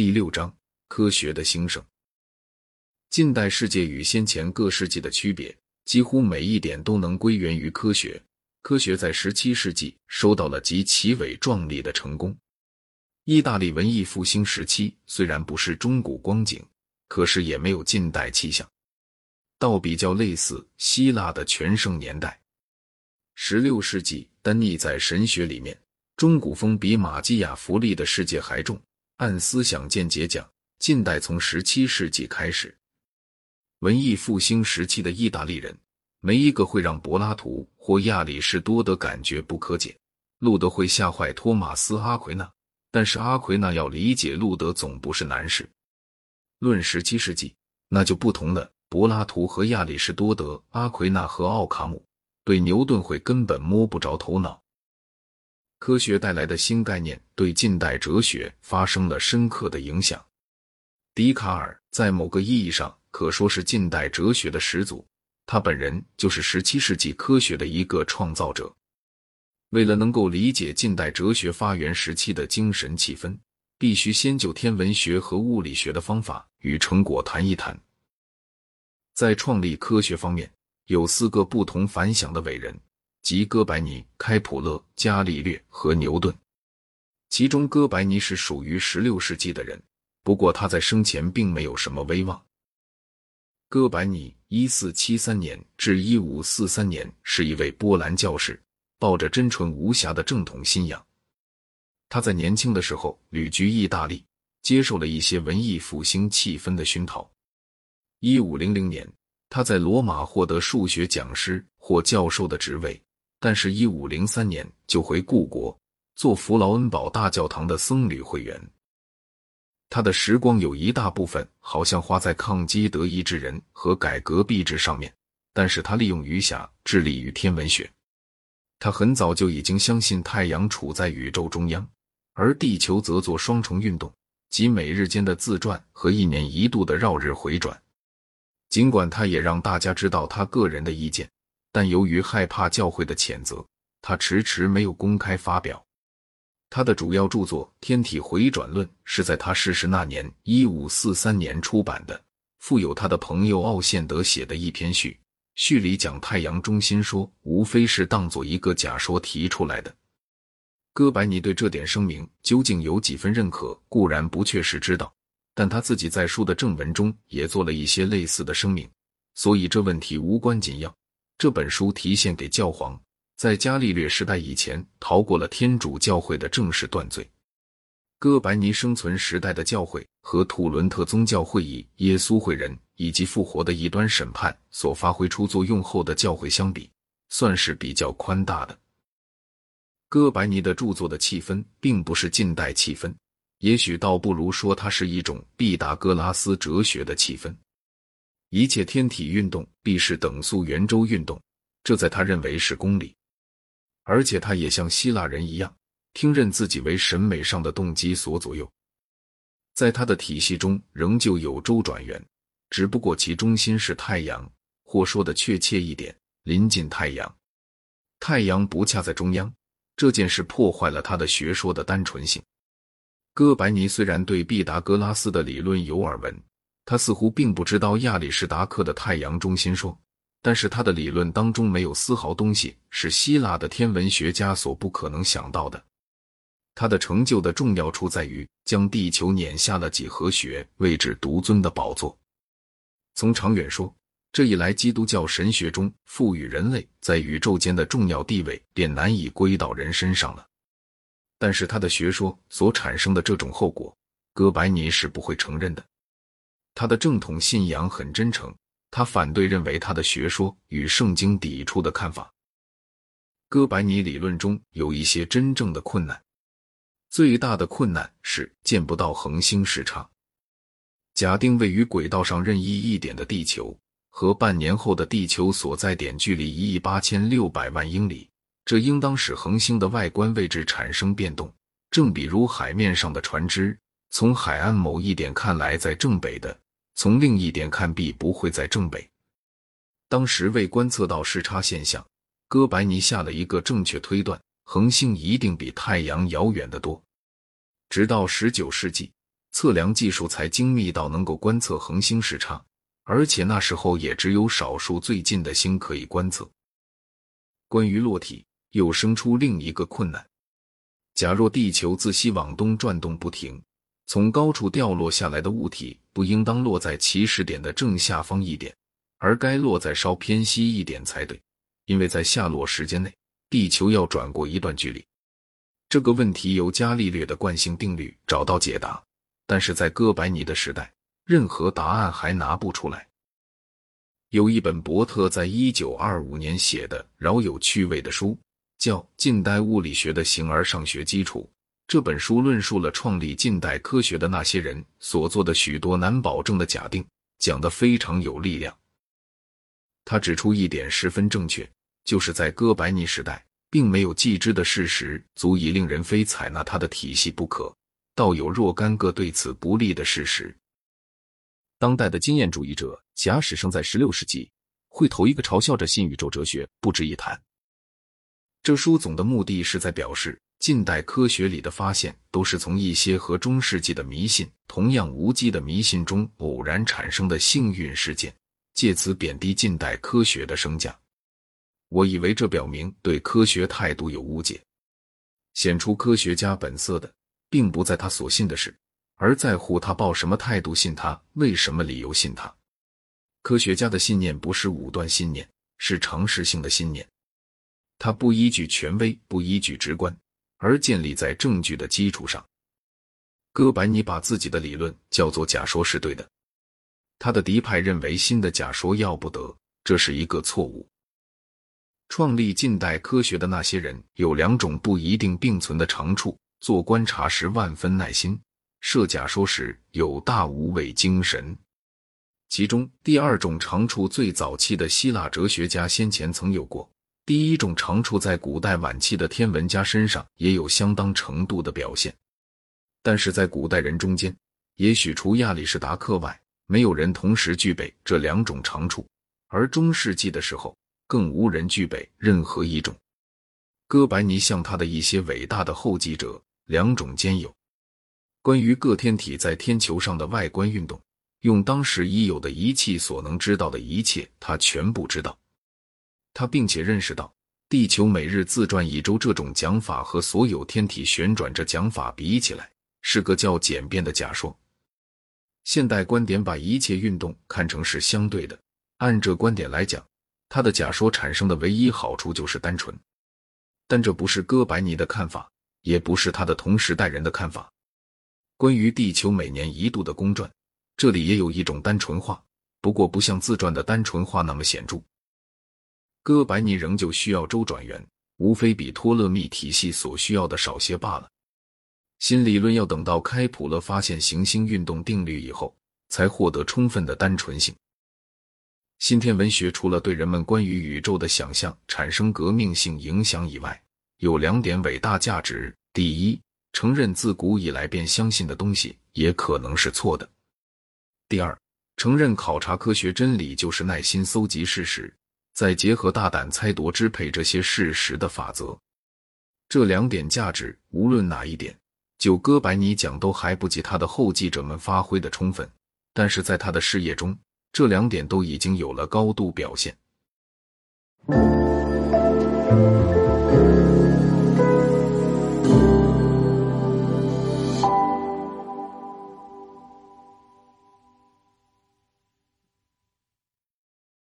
第六章：科学的兴盛。近代世界与先前各世纪的区别，几乎每一点都能归源于科学。科学在十七世纪收到了极其伟壮丽的成功。意大利文艺复兴时期虽然不是中古光景，可是也没有近代气象，倒比较类似希腊的全盛年代。十六世纪，丹尼在神学里面，中古风比马基雅弗利的世界还重。按思想见解讲，近代从十七世纪开始，文艺复兴时期的意大利人，没一个会让柏拉图或亚里士多德感觉不可解。路德会吓坏托马斯·阿奎那，但是阿奎那要理解路德总不是难事。论十七世纪，那就不同了。柏拉图和亚里士多德、阿奎那和奥卡姆对牛顿会根本摸不着头脑。科学带来的新概念对近代哲学发生了深刻的影响。笛卡尔在某个意义上可说是近代哲学的始祖，他本人就是十七世纪科学的一个创造者。为了能够理解近代哲学发源时期的精神气氛，必须先就天文学和物理学的方法与成果谈一谈。在创立科学方面，有四个不同凡响的伟人。即哥白尼、开普勒、伽利略和牛顿，其中哥白尼是属于十六世纪的人，不过他在生前并没有什么威望。哥白尼（一四七三年至一五四三年）是一位波兰教士，抱着真纯无瑕的正统信仰。他在年轻的时候旅居意大利，接受了一些文艺复兴气氛的熏陶。一五零零年，他在罗马获得数学讲师或教授的职位。但是，一五零三年就回故国做弗劳恩堡大教堂的僧侣会员。他的时光有一大部分好像花在抗击德意志人和改革币制上面，但是他利用余暇致力于天文学。他很早就已经相信太阳处在宇宙中央，而地球则做双重运动，即每日间的自转和一年一度的绕日回转。尽管他也让大家知道他个人的意见。但由于害怕教会的谴责，他迟迟没有公开发表。他的主要著作《天体回转论》是在他逝世那年（一五四三年）出版的，附有他的朋友奥宪德写的一篇序。序里讲太阳中心说，无非是当做一个假说提出来的。哥白尼对这点声明究竟有几分认可，固然不确实知道，但他自己在书的正文中也做了一些类似的声明，所以这问题无关紧要。这本书提献给教皇，在伽利略时代以前逃过了天主教会的正式断罪。哥白尼生存时代的教会和土伦特宗教会议、耶稣会人以及复活的异端审判所发挥出作用后的教会相比，算是比较宽大的。哥白尼的著作的气氛并不是近代气氛，也许倒不如说它是一种毕达哥拉斯哲学的气氛。一切天体运动必是等速圆周运动，这在他认为是公理，而且他也像希腊人一样，听任自己为审美上的动机所左右。在他的体系中，仍旧有周转圆，只不过其中心是太阳，或说的确切一点，临近太阳。太阳不恰在中央，这件事破坏了他的学说的单纯性。哥白尼虽然对毕达哥拉斯的理论有耳闻。他似乎并不知道亚里士达克的太阳中心说，但是他的理论当中没有丝毫东西是希腊的天文学家所不可能想到的。他的成就的重要处在于将地球碾下了几何学位置独尊的宝座。从长远说，这一来基督教神学中赋予人类在宇宙间的重要地位便难以归到人身上了。但是他的学说所产生的这种后果，哥白尼是不会承认的。他的正统信仰很真诚，他反对认为他的学说与圣经抵触的看法。哥白尼理论中有一些真正的困难，最大的困难是见不到恒星时差。假定位于轨道上任意一点的地球和半年后的地球所在点距离一亿八千六百万英里，这应当使恒星的外观位置产生变动。正比如海面上的船只。从海岸某一点看来，在正北的；从另一点看，必不会在正北。当时为观测到时差现象，哥白尼下了一个正确推断：恒星一定比太阳遥远得多。直到十九世纪，测量技术才精密到能够观测恒星时差，而且那时候也只有少数最近的星可以观测。关于落体，又生出另一个困难：假若地球自西往东转动不停，从高处掉落下来的物体不应当落在起始点的正下方一点，而该落在稍偏西一点才对，因为在下落时间内，地球要转过一段距离。这个问题由伽利略的惯性定律找到解答。但是在哥白尼的时代，任何答案还拿不出来。有一本伯特在一九二五年写的饶有趣味的书，叫《近代物理学的形而上学基础》。这本书论述了创立近代科学的那些人所做的许多难保证的假定，讲得非常有力量。他指出一点十分正确，就是在哥白尼时代，并没有既知的事实足以令人非采纳他的体系不可。倒有若干个对此不利的事实。当代的经验主义者假使生在十六世纪，会头一个嘲笑着新宇宙哲学，不值一谈。这书总的目的是在表示，近代科学里的发现都是从一些和中世纪的迷信同样无稽的迷信中偶然产生的幸运事件，借此贬低近代科学的身价。我以为这表明对科学态度有误解，显出科学家本色的。并不在他所信的事，而在乎他抱什么态度信他，为什么理由信他。科学家的信念不是武断信念，是常识性的信念。他不依据权威，不依据直观，而建立在证据的基础上。哥白尼把自己的理论叫做假说是对的，他的敌派认为新的假说要不得，这是一个错误。创立近代科学的那些人有两种不一定并存的长处。做观察时万分耐心，设假说时有大无畏精神。其中第二种长处，最早期的希腊哲学家先前曾有过；第一种长处，在古代晚期的天文家身上也有相当程度的表现。但是在古代人中间，也许除亚里士达克外，没有人同时具备这两种长处，而中世纪的时候，更无人具备任何一种。哥白尼像他的一些伟大的后继者。两种兼有。关于各天体在天球上的外观运动，用当时已有的仪器所能知道的一切，他全部知道。他并且认识到，地球每日自转一周这种讲法和所有天体旋转这讲法比起来，是个较简便的假说。现代观点把一切运动看成是相对的，按这观点来讲，他的假说产生的唯一好处就是单纯。但这不是哥白尼的看法。也不是他的同时代人的看法。关于地球每年一度的公转，这里也有一种单纯化，不过不像自转的单纯化那么显著。哥白尼仍旧需要周转圆，无非比托勒密体系所需要的少些罢了。新理论要等到开普勒发现行星运动定律以后，才获得充分的单纯性。新天文学除了对人们关于宇宙的想象产生革命性影响以外，有两点伟大价值：第一，承认自古以来便相信的东西也可能是错的；第二，承认考察科学真理就是耐心搜集事实，再结合大胆猜夺支配这些事实的法则。这两点价值，无论哪一点，就哥白尼讲都还不及他的后继者们发挥的充分，但是在他的事业中，这两点都已经有了高度表现。